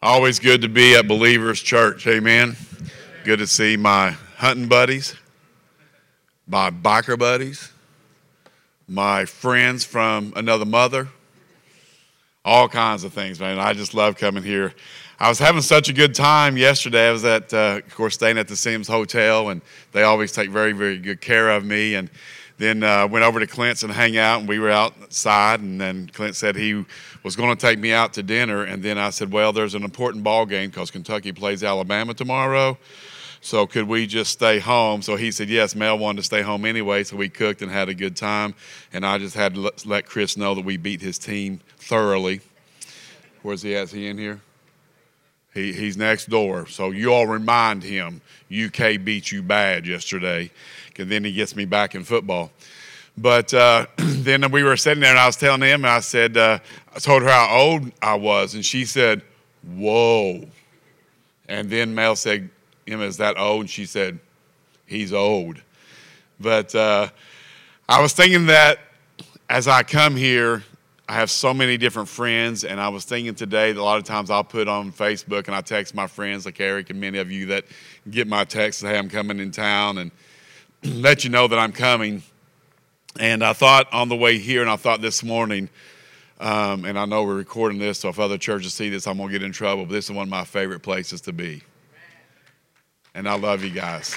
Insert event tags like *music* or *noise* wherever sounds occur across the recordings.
Always good to be at Believers Church. Amen. Good to see my hunting buddies, my biker buddies, my friends from another mother, all kinds of things, man. I just love coming here. I was having such a good time yesterday. I was at, uh, of course, staying at the Sims Hotel, and they always take very, very good care of me. And then uh, went over to Clint's and hang out, and we were outside. And then Clint said he was going to take me out to dinner. And then I said, "Well, there's an important ball game because Kentucky plays Alabama tomorrow." So could we just stay home? So he said yes. Mel wanted to stay home anyway, so we cooked and had a good time. And I just had to let Chris know that we beat his team thoroughly. Where's he at? Is he in here? He, he's next door. So you all remind him UK beat you bad yesterday and then he gets me back in football. But uh, *clears throat* then we were sitting there, and I was telling him, I said, uh, I told her how old I was, and she said, "Whoa!" And then Mel said, "Emma, is that old?" And she said, "He's old." But uh, I was thinking that as I come here, I have so many different friends, and I was thinking today that a lot of times I'll put on Facebook and I text my friends like Eric and many of you that get my texts, hey, I'm coming in town, and *clears throat* let you know that I'm coming. And I thought on the way here, and I thought this morning, um, and I know we're recording this, so if other churches see this, I'm going to get in trouble, but this is one of my favorite places to be. And I love you guys.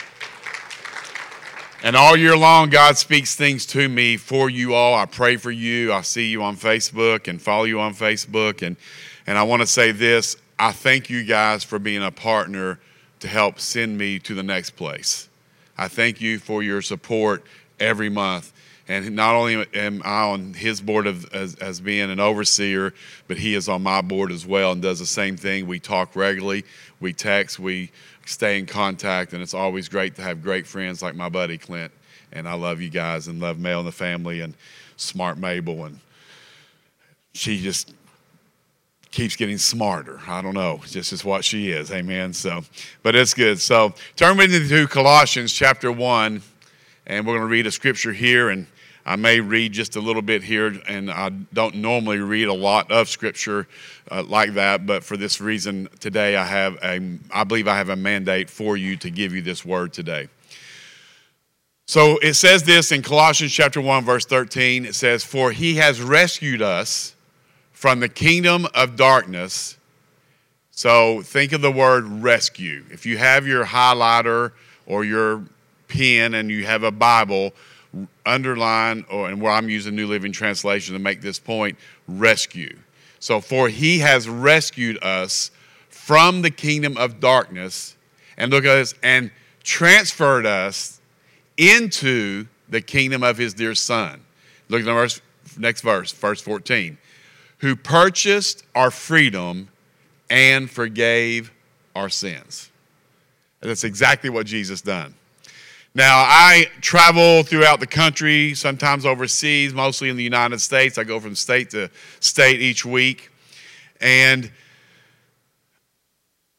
And all year long, God speaks things to me for you all. I pray for you. I see you on Facebook and follow you on Facebook. And, and I want to say this I thank you guys for being a partner to help send me to the next place. I thank you for your support every month. And not only am I on his board of, as, as being an overseer, but he is on my board as well and does the same thing. We talk regularly, we text, we stay in contact, and it's always great to have great friends like my buddy Clint. And I love you guys and love Mel and the family and smart Mabel. And she just keeps getting smarter. I don't know, just is what she is. Amen. So, but it's good. So, turn with me to Colossians chapter 1, and we're going to read a scripture here. And I may read just a little bit here, and I don't normally read a lot of scripture uh, like that, but for this reason today, I have a, I believe I have a mandate for you to give you this word today. So it says this in Colossians chapter 1, verse 13. It says, For he has rescued us from the kingdom of darkness. So think of the word rescue. If you have your highlighter or your pen and you have a Bible, underline, or and where I'm using New Living Translation to make this point, rescue. So for he has rescued us from the kingdom of darkness, and look at this, and transferred us into the kingdom of his dear son. Look at the verse, next verse, verse 14 who purchased our freedom and forgave our sins. And that's exactly what Jesus done. Now, I travel throughout the country, sometimes overseas, mostly in the United States. I go from state to state each week. And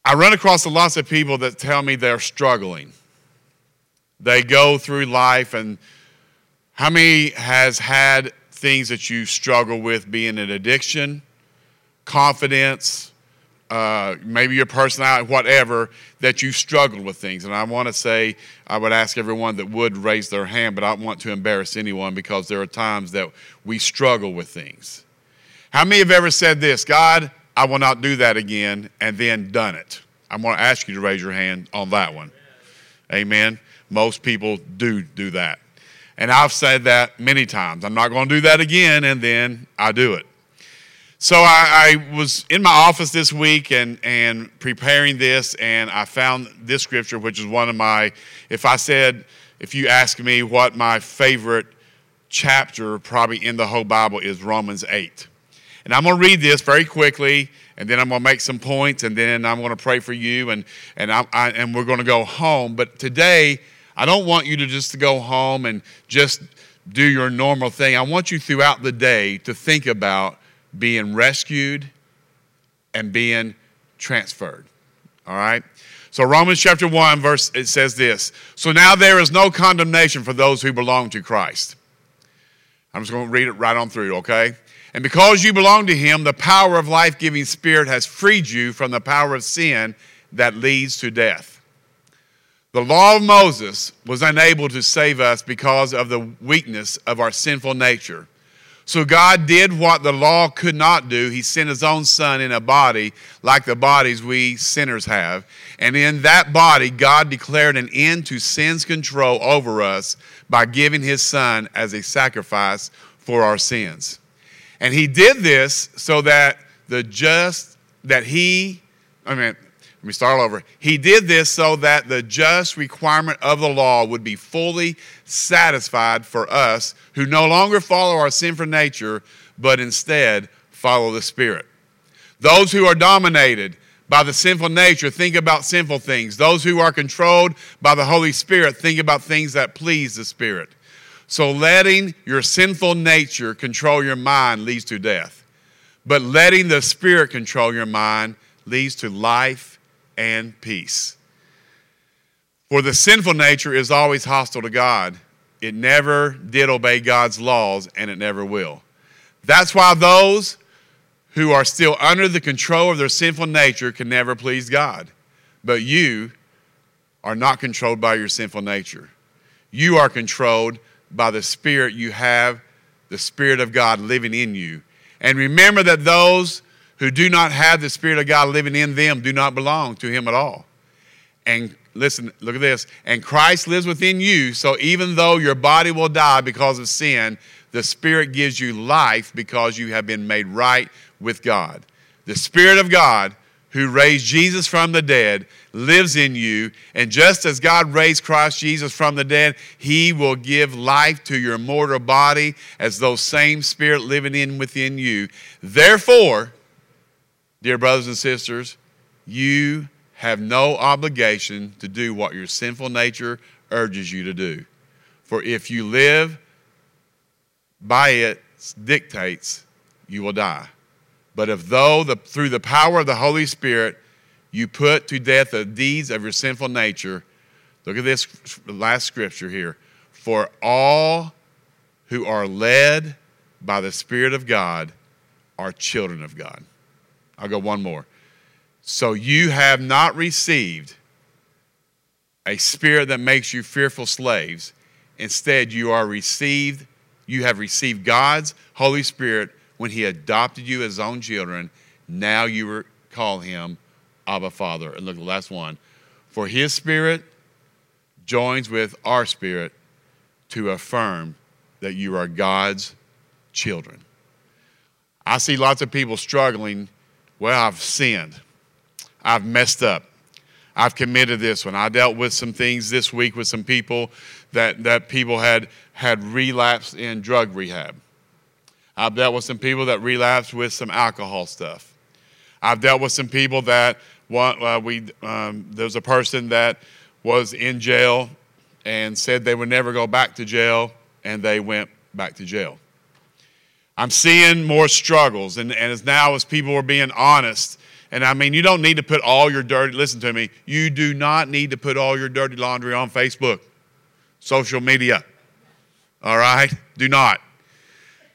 I run across lots of people that tell me they're struggling. They go through life, and how many has had things that you struggle with being an addiction, confidence, uh, maybe your personality, whatever, that you struggled with things. And I want to say, I would ask everyone that would raise their hand, but I don't want to embarrass anyone because there are times that we struggle with things. How many have ever said this, God, I will not do that again, and then done it? I'm going to ask you to raise your hand on that one. Amen. Most people do do that. And I've said that many times. I'm not going to do that again, and then I do it. So I, I, was in my office this week and, and preparing this, and I found this scripture, which is one of my, if I said, if you ask me what my favorite chapter probably in the whole Bible is Romans 8. And I'm going to read this very quickly, and then I'm going to make some points, and then I'm going to pray for you, and, and, I, I and we're going to go home. But today, I don't want you to just go home and just do your normal thing. I want you throughout the day to think about being rescued and being transferred. All right? So Romans chapter 1 verse it says this. So now there is no condemnation for those who belong to Christ. I'm just going to read it right on through, okay? And because you belong to Him, the power of life giving Spirit has freed you from the power of sin that leads to death. The law of Moses was unable to save us because of the weakness of our sinful nature. So God did what the law could not do. He sent his own son in a body like the bodies we sinners have. And in that body, God declared an end to sin's control over us by giving his son as a sacrifice for our sins. And he did this so that the just, that he, I mean, let me start over. He did this so that the just requirement of the law would be fully satisfied for us who no longer follow our sinful nature, but instead follow the Spirit. Those who are dominated by the sinful nature think about sinful things. Those who are controlled by the Holy Spirit think about things that please the Spirit. So letting your sinful nature control your mind leads to death. But letting the Spirit control your mind leads to life and peace. For the sinful nature is always hostile to God. It never did obey God's laws, and it never will. That's why those who are still under the control of their sinful nature can never please God. But you are not controlled by your sinful nature. You are controlled by the Spirit you have, the Spirit of God living in you. And remember that those who do not have the Spirit of God living in them do not belong to Him at all. And listen, look at this. And Christ lives within you, so even though your body will die because of sin, the Spirit gives you life because you have been made right with God. The Spirit of God, who raised Jesus from the dead, lives in you. And just as God raised Christ Jesus from the dead, He will give life to your mortal body as those same Spirit living in within you. Therefore, dear brothers and sisters, you have no obligation to do what your sinful nature urges you to do. For if you live by its dictates, you will die. But if though the, through the power of the Holy Spirit you put to death the deeds of your sinful nature, look at this last scripture here. For all who are led by the Spirit of God are children of God. I'll go one more. So you have not received a spirit that makes you fearful slaves. Instead, you are received, you have received God's Holy Spirit when He adopted you as His own children. Now you call Him Abba Father. And look, at the last one. For His Spirit joins with our spirit to affirm that you are God's children. I see lots of people struggling well, I've sinned. I've messed up. I've committed this one. I dealt with some things this week with some people that, that people had, had relapsed in drug rehab. I've dealt with some people that relapsed with some alcohol stuff. I've dealt with some people that uh, we, um, there was a person that was in jail and said they would never go back to jail, and they went back to jail. I'm seeing more struggles, and, and as now as people are being honest, and I mean, you don't need to put all your dirty, listen to me, you do not need to put all your dirty laundry on Facebook, social media. All right? Do not.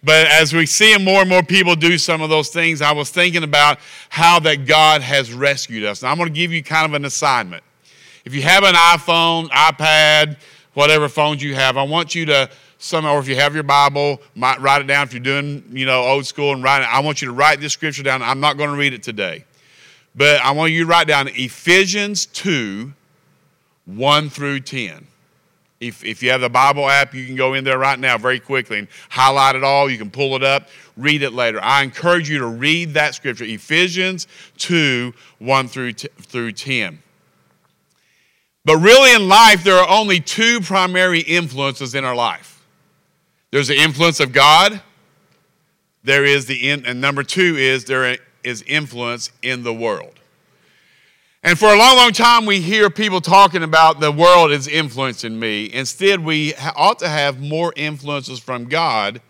But as we see more and more people do some of those things, I was thinking about how that God has rescued us. Now, I'm going to give you kind of an assignment. If you have an iPhone, iPad, whatever phones you have, I want you to somehow, or if you have your Bible, might write it down. If you're doing, you know, old school and write it, I want you to write this scripture down. I'm not going to read it today, but I want you to write down Ephesians 2, 1 through 10. If, if you have the Bible app, you can go in there right now very quickly and highlight it all. You can pull it up, read it later. I encourage you to read that scripture, Ephesians 2, 1 through, t- through 10. But really, in life, there are only two primary influences in our life there's the influence of God. There is the in, and number two is there is influence in the world. And for a long, long time, we hear people talking about the world is influencing me. Instead, we ought to have more influences from God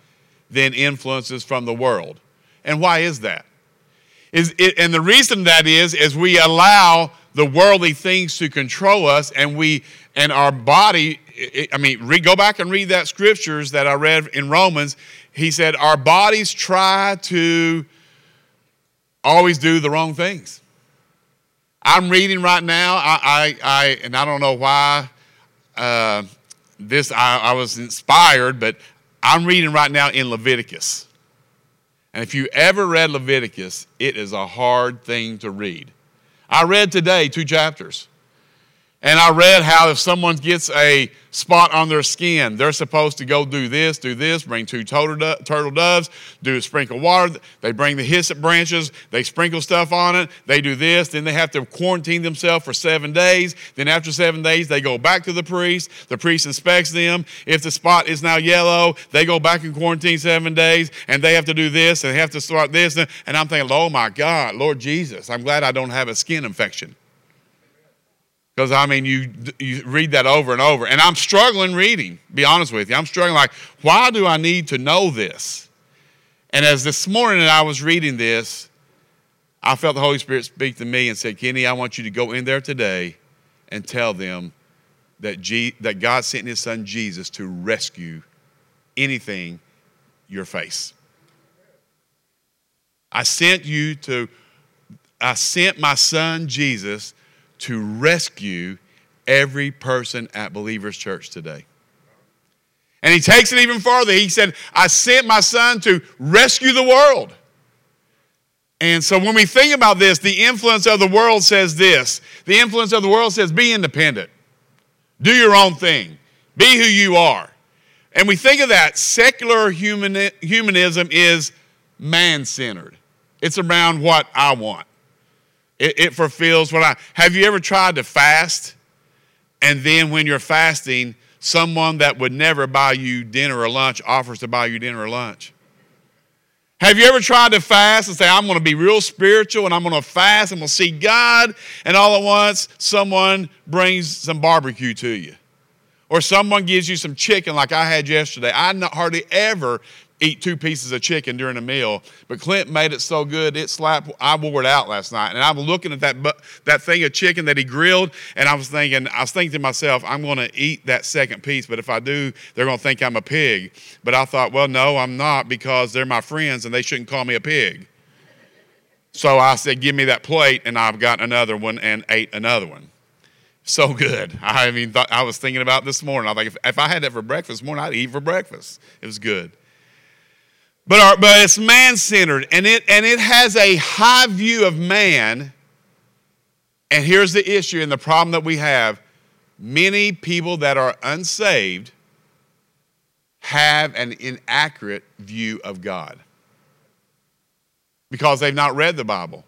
than influences from the world. And why is that? Is it, and the reason that is, is we allow the worldly things to control us, and we and our body it, I mean, re, go back and read that scriptures that I read in Romans. He said, Our bodies try to always do the wrong things. I'm reading right now, I, I, I and I don't know why uh, this, I, I was inspired, but I'm reading right now in Leviticus. And if you ever read Leviticus, it is a hard thing to read. I read today two chapters. And I read how if someone gets a spot on their skin, they're supposed to go do this, do this, bring two turtle doves, do a sprinkle water. They bring the hyssop branches, they sprinkle stuff on it, they do this, then they have to quarantine themselves for seven days. Then after seven days, they go back to the priest. The priest inspects them. If the spot is now yellow, they go back and quarantine seven days, and they have to do this, and they have to start this. And I'm thinking, oh my God, Lord Jesus, I'm glad I don't have a skin infection. Because I mean, you you read that over and over, and I'm struggling reading. Be honest with you, I'm struggling. Like, why do I need to know this? And as this morning that I was reading this, I felt the Holy Spirit speak to me and said, "Kenny, I want you to go in there today and tell them that G- that God sent His Son Jesus to rescue anything your face. I sent you to. I sent my Son Jesus." To rescue every person at Believers Church today. And he takes it even further. He said, I sent my son to rescue the world. And so when we think about this, the influence of the world says this the influence of the world says, be independent, do your own thing, be who you are. And we think of that, secular human, humanism is man centered, it's around what I want. It, it fulfills what I. Have you ever tried to fast and then when you're fasting, someone that would never buy you dinner or lunch offers to buy you dinner or lunch? Have you ever tried to fast and say, I'm going to be real spiritual and I'm going to fast and we'll see God, and all at once someone brings some barbecue to you? Or someone gives you some chicken like I had yesterday. I hardly ever eat two pieces of chicken during a meal. But Clint made it so good, it slapped. I wore it out last night. And I'm looking at that, that thing of chicken that he grilled, and I was thinking, I was thinking to myself, I'm going to eat that second piece, but if I do, they're going to think I'm a pig. But I thought, well, no, I'm not because they're my friends and they shouldn't call me a pig. So I said, give me that plate, and I've got another one and ate another one. So good. *laughs* I mean, I was thinking about this morning. I think if, if I had that for breakfast morning, I'd eat for breakfast. It was good. But, our, but it's man centered and it, and it has a high view of man. And here's the issue and the problem that we have many people that are unsaved have an inaccurate view of God because they've not read the Bible,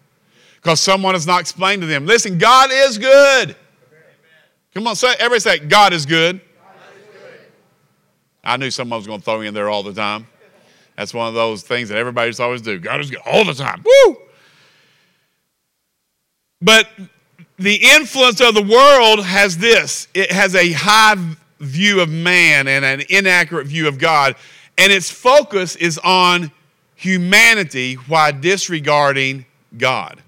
because someone has not explained to them. Listen, God is good. Come on, say, everybody say, God is good. God is good. I knew someone was going to throw me in there all the time. That's one of those things that everybody just always do. God is good all the time. Woo! But the influence of the world has this it has a high view of man and an inaccurate view of God, and its focus is on humanity while disregarding God.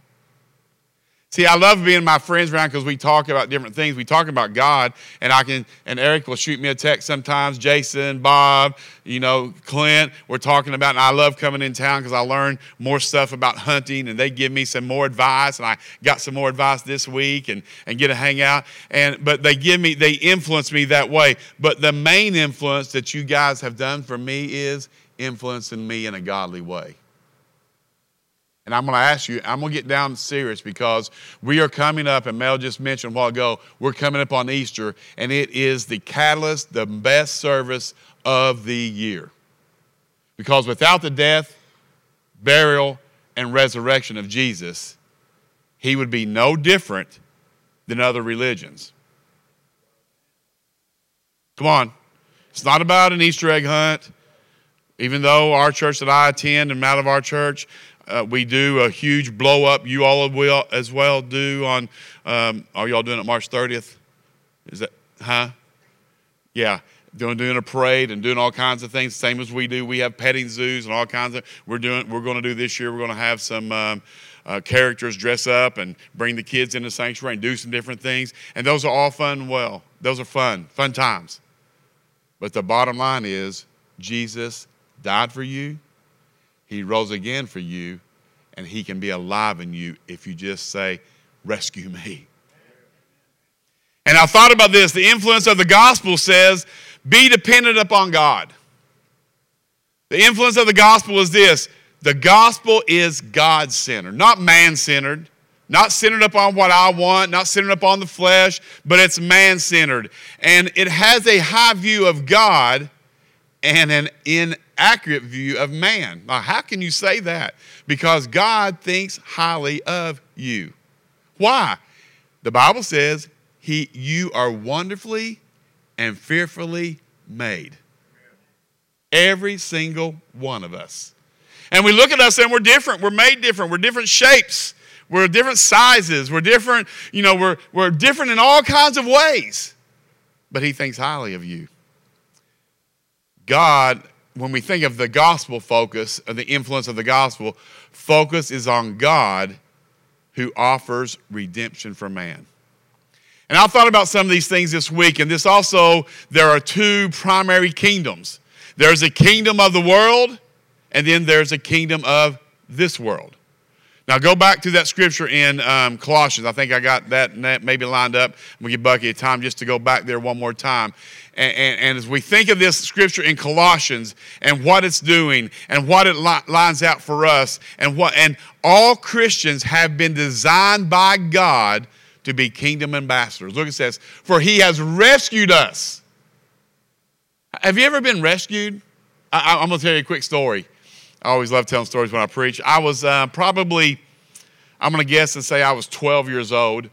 See, I love being my friends around because we talk about different things. We talk about God, and I can, and Eric will shoot me a text sometimes. Jason, Bob, you know, Clint, we're talking about, and I love coming in town because I learn more stuff about hunting, and they give me some more advice, and I got some more advice this week, and and get to hang out. And but they give me, they influence me that way. But the main influence that you guys have done for me is influencing me in a godly way. And I'm going to ask you, I'm going to get down serious because we are coming up, and Mel just mentioned a while ago, we're coming up on Easter, and it is the catalyst, the best service of the year. Because without the death, burial, and resurrection of Jesus, he would be no different than other religions. Come on. It's not about an Easter egg hunt. Even though our church that I attend and out of our church, uh, we do a huge blow up. You all will as well do on. Um, are y'all doing it March 30th? Is that huh? Yeah, doing doing a parade and doing all kinds of things, same as we do. We have petting zoos and all kinds of. We're doing. We're going to do this year. We're going to have some. Um, uh, characters dress up and bring the kids into sanctuary and do some different things. And those are all fun well. Those are fun, fun times. But the bottom line is Jesus died for you, He rose again for you, and He can be alive in you if you just say, Rescue me. And I thought about this. The influence of the gospel says, Be dependent upon God. The influence of the gospel is this the gospel is God centered, not man centered, not centered upon what I want, not centered upon the flesh, but it's man centered. And it has a high view of God and an inaccurate view of man. Now, how can you say that? Because God thinks highly of you. Why? The Bible says he, you are wonderfully and fearfully made. Every single one of us. And we look at us and we're different. We're made different. We're different shapes. We're different sizes. We're different, you know, we're, we're different in all kinds of ways. But he thinks highly of you. God, when we think of the gospel focus, of the influence of the gospel, focus is on God who offers redemption for man. And I thought about some of these things this week, and this also, there are two primary kingdoms there's a kingdom of the world, and then there's a kingdom of this world. Now, go back to that scripture in um, Colossians. I think I got that maybe lined up. I'm to give Bucky a time just to go back there one more time. And, and, and, as we think of this scripture in Colossians and what it's doing and what it li- lines out for us, and, what, and all Christians have been designed by God to be kingdom ambassadors. Look, it says, For he has rescued us. Have you ever been rescued? I, I'm going to tell you a quick story. I always love telling stories when I preach. I was uh, probably, I'm going to guess and say I was 12 years old.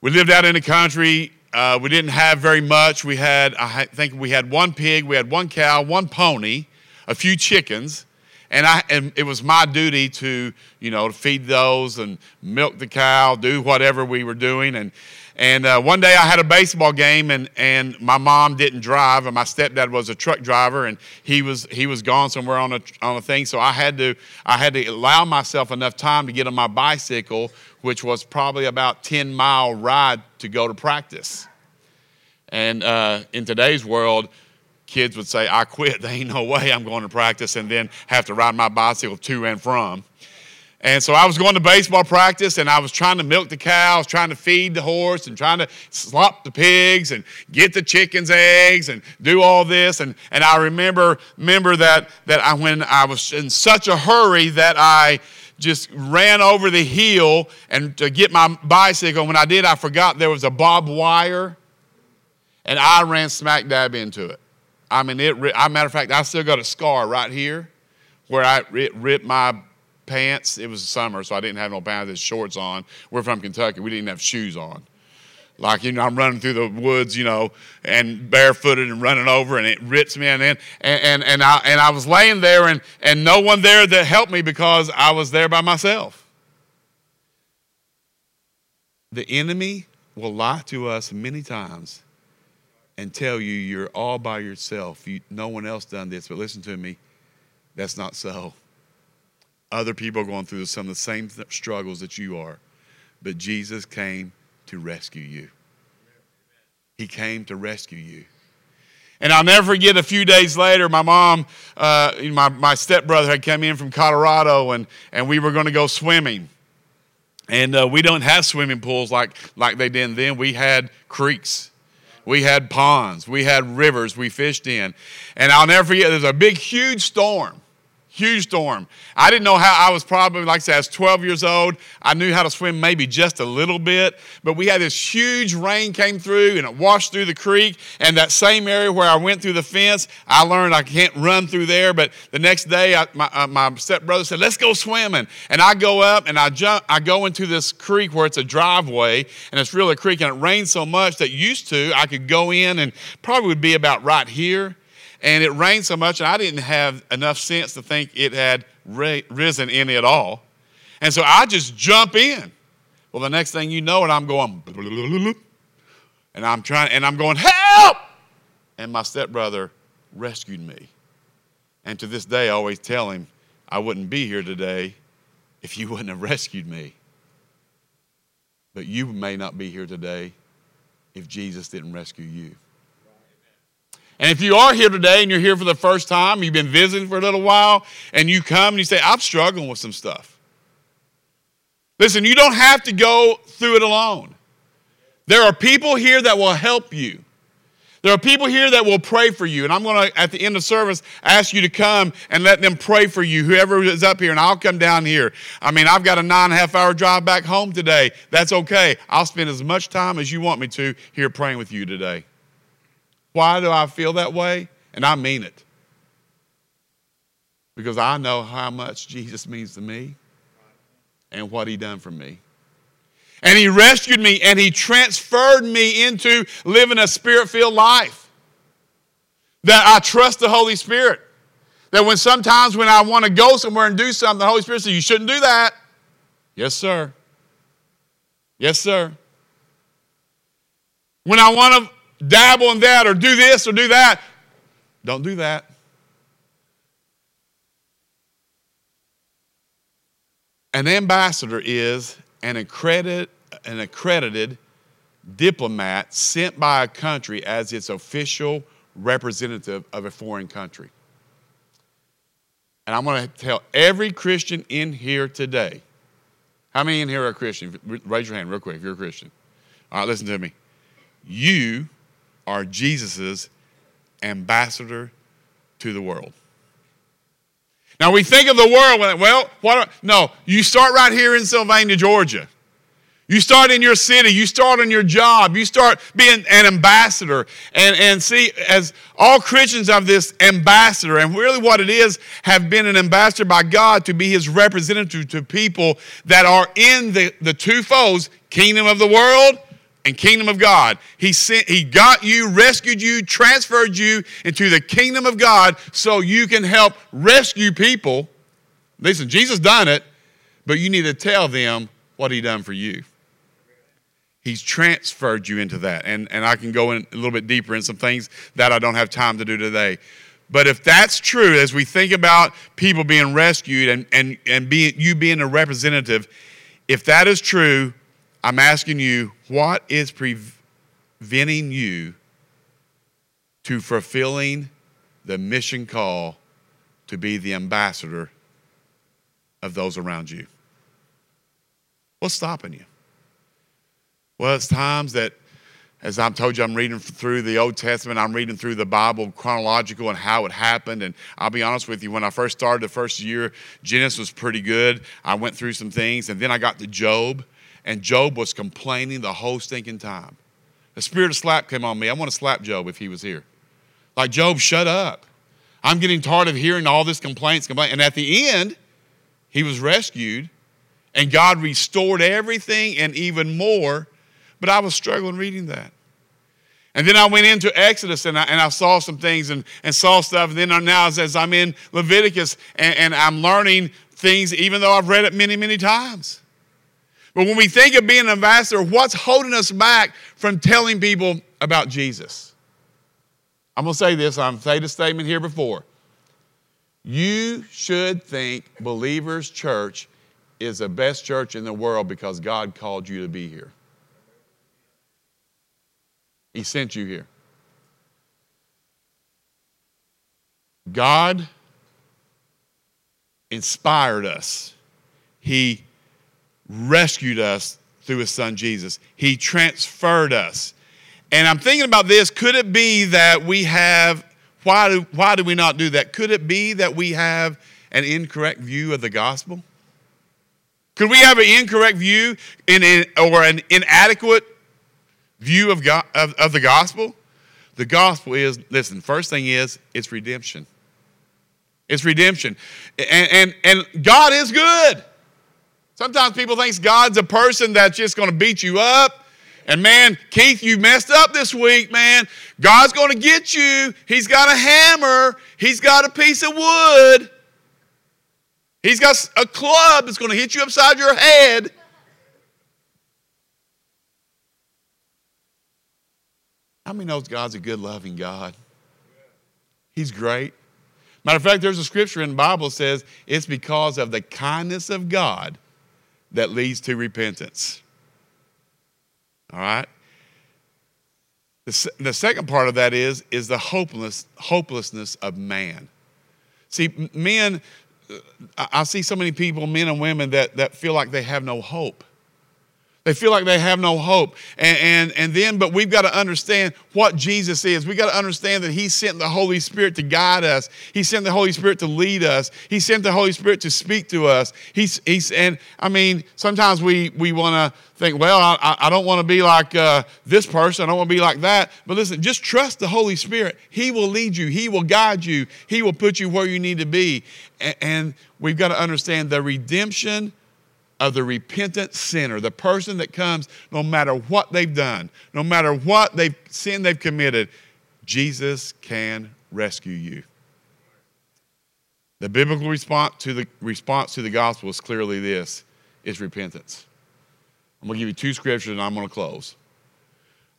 We lived out in the country. Uh, we didn't have very much. We had, I think we had one pig, we had one cow, one pony, a few chickens. And, I, and it was my duty to, you know, to feed those and milk the cow, do whatever we were doing. And, and uh, one day I had a baseball game, and, and my mom didn't drive, and my stepdad was a truck driver, and he was he was gone somewhere on a on a thing. So I had to I had to allow myself enough time to get on my bicycle, which was probably about ten mile ride to go to practice. And uh, in today's world, kids would say, "I quit. *laughs* There ain't no way I'm going to practice," and then have to ride my bicycle to and from. And so I was going to baseball practice and I was trying to milk the cows, trying to feed the horse and trying to slop the pigs and get the chickens eggs and do all this. And, and I remember, remember that, that I, when I was in such a hurry that I just ran over the hill and to get my bicycle. When I did, I forgot there was a barbed wire and I ran smack dab into it. I mean, it, a matter of fact, I still got a scar right here where I, it ripped my pants. It was summer, so I didn't have no pants, and shorts on. We're from Kentucky. We didn't have shoes on. Like, you know, I'm running through the woods, you know, and barefooted and running over, and it rips me. And, and, and, and, I, and I was laying there, and, and no one there that helped me because I was there by myself. The enemy will lie to us many times and tell you you're all by yourself. You, no one else done this. But listen to me, that's not so. Other people are going through some of the same struggles that you are. But Jesus came to rescue you. He came to rescue you. And I'll never forget a few days later, my mom, uh, my, my stepbrother had come in from Colorado and, and we were going to go swimming. And uh, we don't have swimming pools like, like they did then. We had creeks. We had ponds. We had rivers we fished in. And I'll never forget, there's a big, huge storm. Huge storm. I didn't know how, I was probably, like I said, I was 12 years old. I knew how to swim maybe just a little bit, but we had this huge rain came through and it washed through the creek. And that same area where I went through the fence, I learned I can't run through there. But the next day, I, my, uh, my stepbrother said, let's go swimming. And I go up and I jump, I go into this creek where it's a driveway and it's really a creek and it rained so much that used to, I could go in and probably would be about right here and it rained so much, and I didn't have enough sense to think it had risen any at all. And so I just jump in. Well, the next thing you know, and I'm going, and I'm trying, and I'm going, help! And my stepbrother rescued me. And to this day, I always tell him, I wouldn't be here today if you wouldn't have rescued me. But you may not be here today if Jesus didn't rescue you. And if you are here today and you're here for the first time, you've been visiting for a little while, and you come and you say, I'm struggling with some stuff. Listen, you don't have to go through it alone. There are people here that will help you. There are people here that will pray for you. And I'm going to, at the end of service, ask you to come and let them pray for you, whoever is up here, and I'll come down here. I mean, I've got a nine and a half hour drive back home today. That's okay. I'll spend as much time as you want me to here praying with you today. Why do I feel that way? And I mean it. Because I know how much Jesus means to me and what he done for me. And he rescued me and he transferred me into living a spirit filled life. That I trust the Holy Spirit. That when sometimes when I want to go somewhere and do something, the Holy Spirit says, You shouldn't do that. Yes, sir. Yes, sir. When I want to dabble in that or do this or do that, don't do that. An ambassador is an accredited, an accredited diplomat sent by a country as its official representative of a foreign country. And I'm going to tell every Christian in here today. How many in here are Christian? Raise your hand real quick if you're a Christian. All right, listen to me. You are Jesus's ambassador to the world. Now we think of the world, well, what, no, you start right here in Sylvania, Georgia. You start in your city, you start on your job, you start being an ambassador. And, and see, as all Christians have this ambassador, and really what it is, have been an ambassador by God to be his representative to people that are in the, the two foes, kingdom of the world and kingdom of God. He sent, he got you, rescued you, transferred you into the kingdom of God so you can help rescue people. Listen, Jesus done it, but you need to tell them what he done for you. He's transferred you into that. And, and I can go in a little bit deeper in some things that I don't have time to do today. But if that's true, as we think about people being rescued and, and, and being, you being a representative, if that is true, I'm asking you, what is preventing you to fulfilling the mission call to be the ambassador of those around you? What's stopping you? Well, it's times that, as I've told you, I'm reading through the Old Testament, I'm reading through the Bible chronological and how it happened. And I'll be honest with you, when I first started the first year, Genesis was pretty good. I went through some things, and then I got to Job. And Job was complaining the whole stinking time. The spirit of slap came on me. I want to slap Job if he was here. Like, Job, shut up. I'm getting tired of hearing all this complaints, complaints. And at the end, he was rescued, and God restored everything and even more. But I was struggling reading that. And then I went into Exodus and I, and I saw some things and, and saw stuff. And then now, as, as I'm in Leviticus and, and I'm learning things, even though I've read it many, many times. But when we think of being an ambassador, what's holding us back from telling people about Jesus? I'm going to say this, I've made a statement here before. You should think Believers Church is the best church in the world because God called you to be here. He sent you here. God inspired us. He rescued us through his son Jesus. He transferred us. And I'm thinking about this. Could it be that we have, why do, why do we not do that? Could it be that we have an incorrect view of the gospel? Could we have an incorrect view in, in, or an inadequate view of, God, of, of the gospel? The gospel is, listen, first thing is, it's redemption. It's redemption. And, and, and God is good. Sometimes people think God's a person that's just going to beat you up. And man, Keith, you messed up this week, man. God's going to get you. He's got a hammer, He's got a piece of wood, He's got a club that's going to hit you upside your head. How many knows God's a good, loving God? He's great. Matter of fact, there's a scripture in the Bible that says it's because of the kindness of God that leads to repentance. All right? The, the second part of that is, is the hopeless, hopelessness of man. See, men, uh, I see so many people, men and women, that, that feel like they have no hope. They feel like they have no hope. And, and, and then, but we've got to understand what Jesus is. We've got to understand that He sent the Holy Spirit to guide us. He sent the Holy Spirit to lead us. He sent the Holy Spirit to speak to us. He's, he's and I mean, sometimes we, we want to think, well, I, I don't want to be like uh, this person. I don't want to be like that. But listen, just trust the Holy Spirit. He will lead you. He will guide you. He will put you where you need to be. And, and we've got to understand the redemption of the repentant sinner, the person that comes no matter what they've done, no matter what they've sin they've committed, Jesus can rescue you. The biblical response to the response to the gospel is clearly this is repentance. I'm going to give you two scriptures and I'm going to close.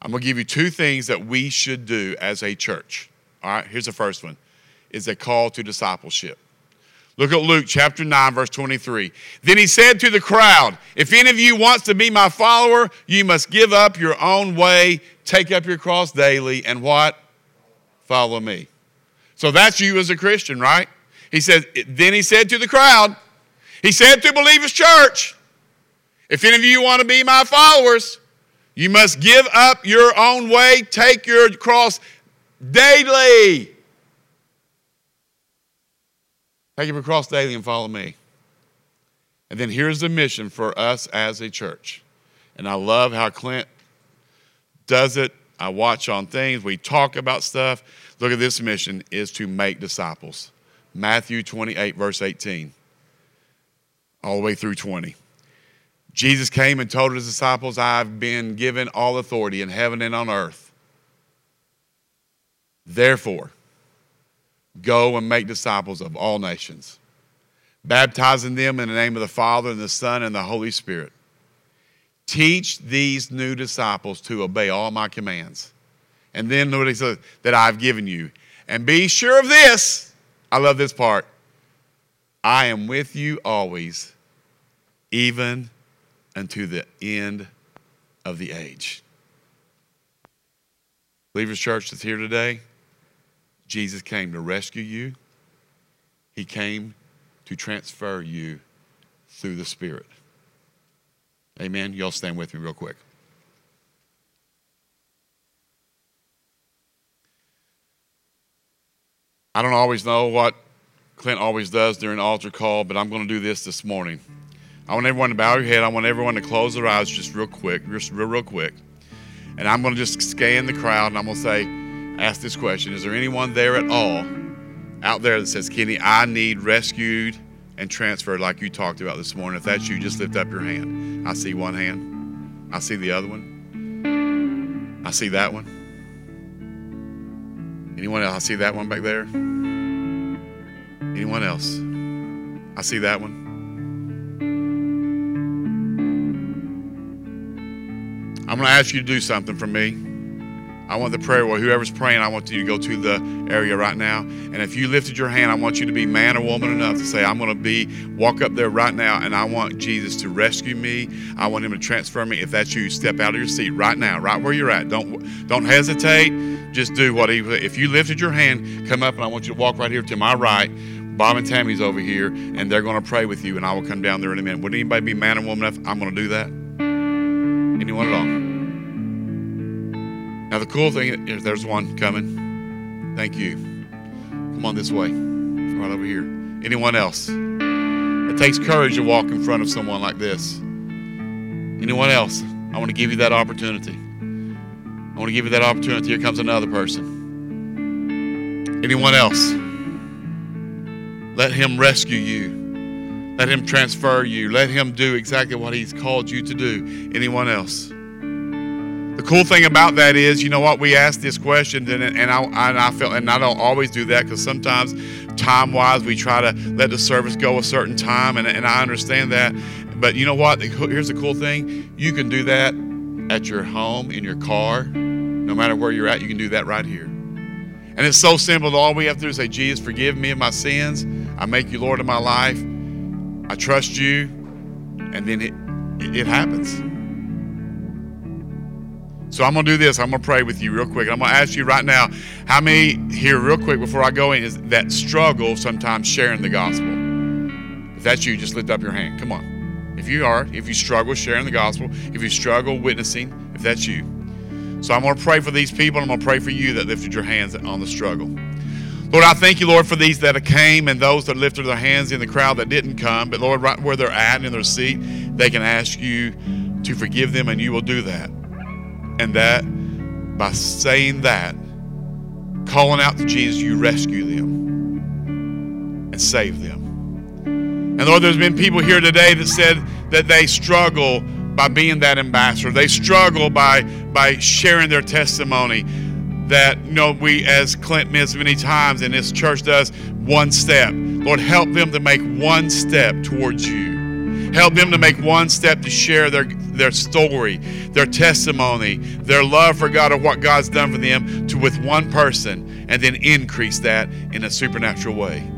I'm going to give you two things that we should do as a church. All right, here's the first one. Is a call to discipleship. Look at Luke chapter 9, verse 23. Then he said to the crowd, If any of you wants to be my follower, you must give up your own way, take up your cross daily, and what? Follow me. So that's you as a Christian, right? He said, Then he said to the crowd, He said to Believers Church, If any of you want to be my followers, you must give up your own way, take your cross daily. Take up your cross daily and follow me. And then here's the mission for us as a church. And I love how Clint does it. I watch on things. We talk about stuff. Look at this mission is to make disciples. Matthew 28, verse 18, all the way through 20. Jesus came and told his disciples, I've been given all authority in heaven and on earth. Therefore, Go and make disciples of all nations, baptizing them in the name of the Father and the Son and the Holy Spirit. Teach these new disciples to obey all my commands. And then what he says that I've given you. And be sure of this. I love this part. I am with you always, even unto the end of the age. Believers Church that's here today, Jesus came to rescue you, He came to transfer you through the Spirit. Amen. Y'all stand with me real quick. I don't always know what Clint always does during altar call, but I'm going to do this this morning. I want everyone to bow your head. I want everyone to close their eyes just real quick, just real, real quick. And I'm going to just scan the crowd and I'm going to say, ask this question Is there anyone there at all out there that says, Kenny, I need rescued and transferred like you talked about this morning? If that's you, just lift up your hand. I see one hand. I see the other one. I see that one. Anyone else? I see that one back there. Anyone else? I see that one. I'm going to ask you to do something for me. I want the prayer where whoever's praying, I want you to go to the area right now. And if you lifted your hand, I want you to be man or woman enough to say, I'm going to be, walk up there right now, and I want Jesus to rescue me. I want him to transfer me. If that's you, step out of your seat right now, right where you're at. Don't, don't hesitate. Just do what he, if you lifted your hand, come up and I want you to walk right here to my right. Bob and Tammy's over here, and they're going to pray with you, and I will come down there in a minute. Would anybody be man or woman enough? I'm going to do that. Anyone at all? Now, the cool thing is there's one coming. Thank you. Come on this way, right over here. Anyone else? It takes courage to walk in front of someone like this. Anyone else? I want to give you that opportunity. I want to give you that opportunity. Here comes another person. Anyone else? Let him rescue you. Let him transfer you. Let him do exactly what he's called you to do. Anyone else? The cool thing about that is, you know what? We asked this question, and, and I, and I felt, and I don't always do that because sometimes, time-wise, we try to let the service go a certain time, and, and I understand that. But you know what? Here's the cool thing: you can do that at your home, in your car, no matter where you're at. You can do that right here. And it's so simple. All we have to do is say, Jesus, forgive me of my sins. I make you Lord of my life. I trust you. And then it, it happens. So I'm going to do this. I'm going to pray with you real quick. I'm going to ask you right now how many here, real quick, before I go in, is that struggle sometimes sharing the gospel? If that's you, just lift up your hand. Come on. If you are, if you struggle sharing the gospel, if you struggle witnessing, if that's you. So I'm going to pray for these people. I'm going to pray for you that lifted your hands on the struggle. Lord, I thank you, Lord, for these that came and those that lifted their hands in the crowd that didn't come. But Lord, right where they're at and in their seat, they can ask you to forgive them, and you will do that. And that, by saying that, calling out to Jesus, you rescue them and save them. And Lord, there's been people here today that said that they struggle by being that ambassador. They struggle by by sharing their testimony. That you know we as Clint missed many times and this church does one step. Lord, help them to make one step towards you. Help them to make one step to share their their story, their testimony, their love for God or what God's done for them to with one person and then increase that in a supernatural way.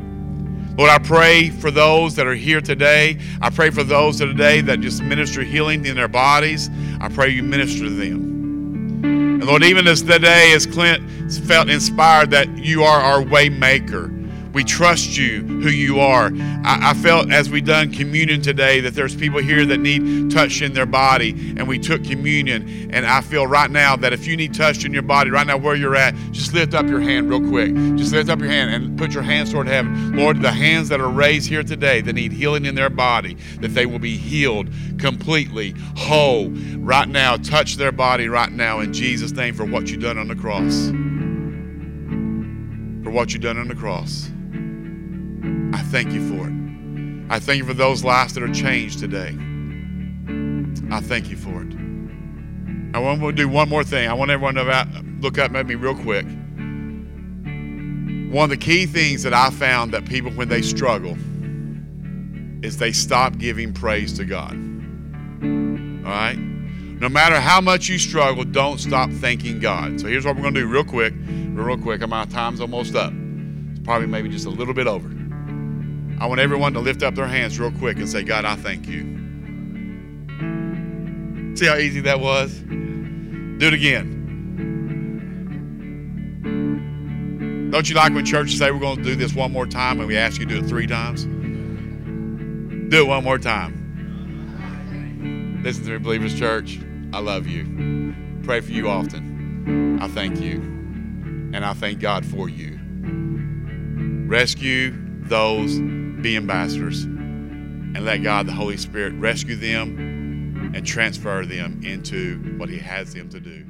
Lord, I pray for those that are here today. I pray for those that today that just minister healing in their bodies. I pray you minister to them. And Lord, even as today, as Clint felt inspired that you are our way maker. We trust you, who you are. I, I, felt as we done communion today that there's people here that need touch in their body, and we took communion. And I feel right now that if you need touch in your body, right now where you're at, just lift up your hand real quick. Just lift up your hand and put your hands toward heaven. Lord, the hands that are raised here today that need healing in their body, that they will be healed completely, whole, right now. Touch their body right now in Jesus' name for what you've done on the cross. For what you've done on the cross. I thank you for it. I thank you for those lives that are changed today. I thank you for it. I want to do one more thing. I want everyone to look up at me real quick. One of the key things that I found that people, when they struggle, is they stop giving praise to God. All right? No matter how much you struggle, don't stop thanking God. So here's what we're going to do real quick. Real quick. My time's almost up. It's probably maybe just a little bit over. I want everyone to lift up their hands real quick and say, God, I thank you. See how easy that was? Do it again. Don't you like when churches say we're going to do this one more time and we ask you to do it three times? Do it one more time. Listen to me, Believers Church. I love you. Pray for you often. I thank you. And I thank God for you. Rescue those be ambassadors and let God, the Holy Spirit, rescue them and transfer them into what He has them to do.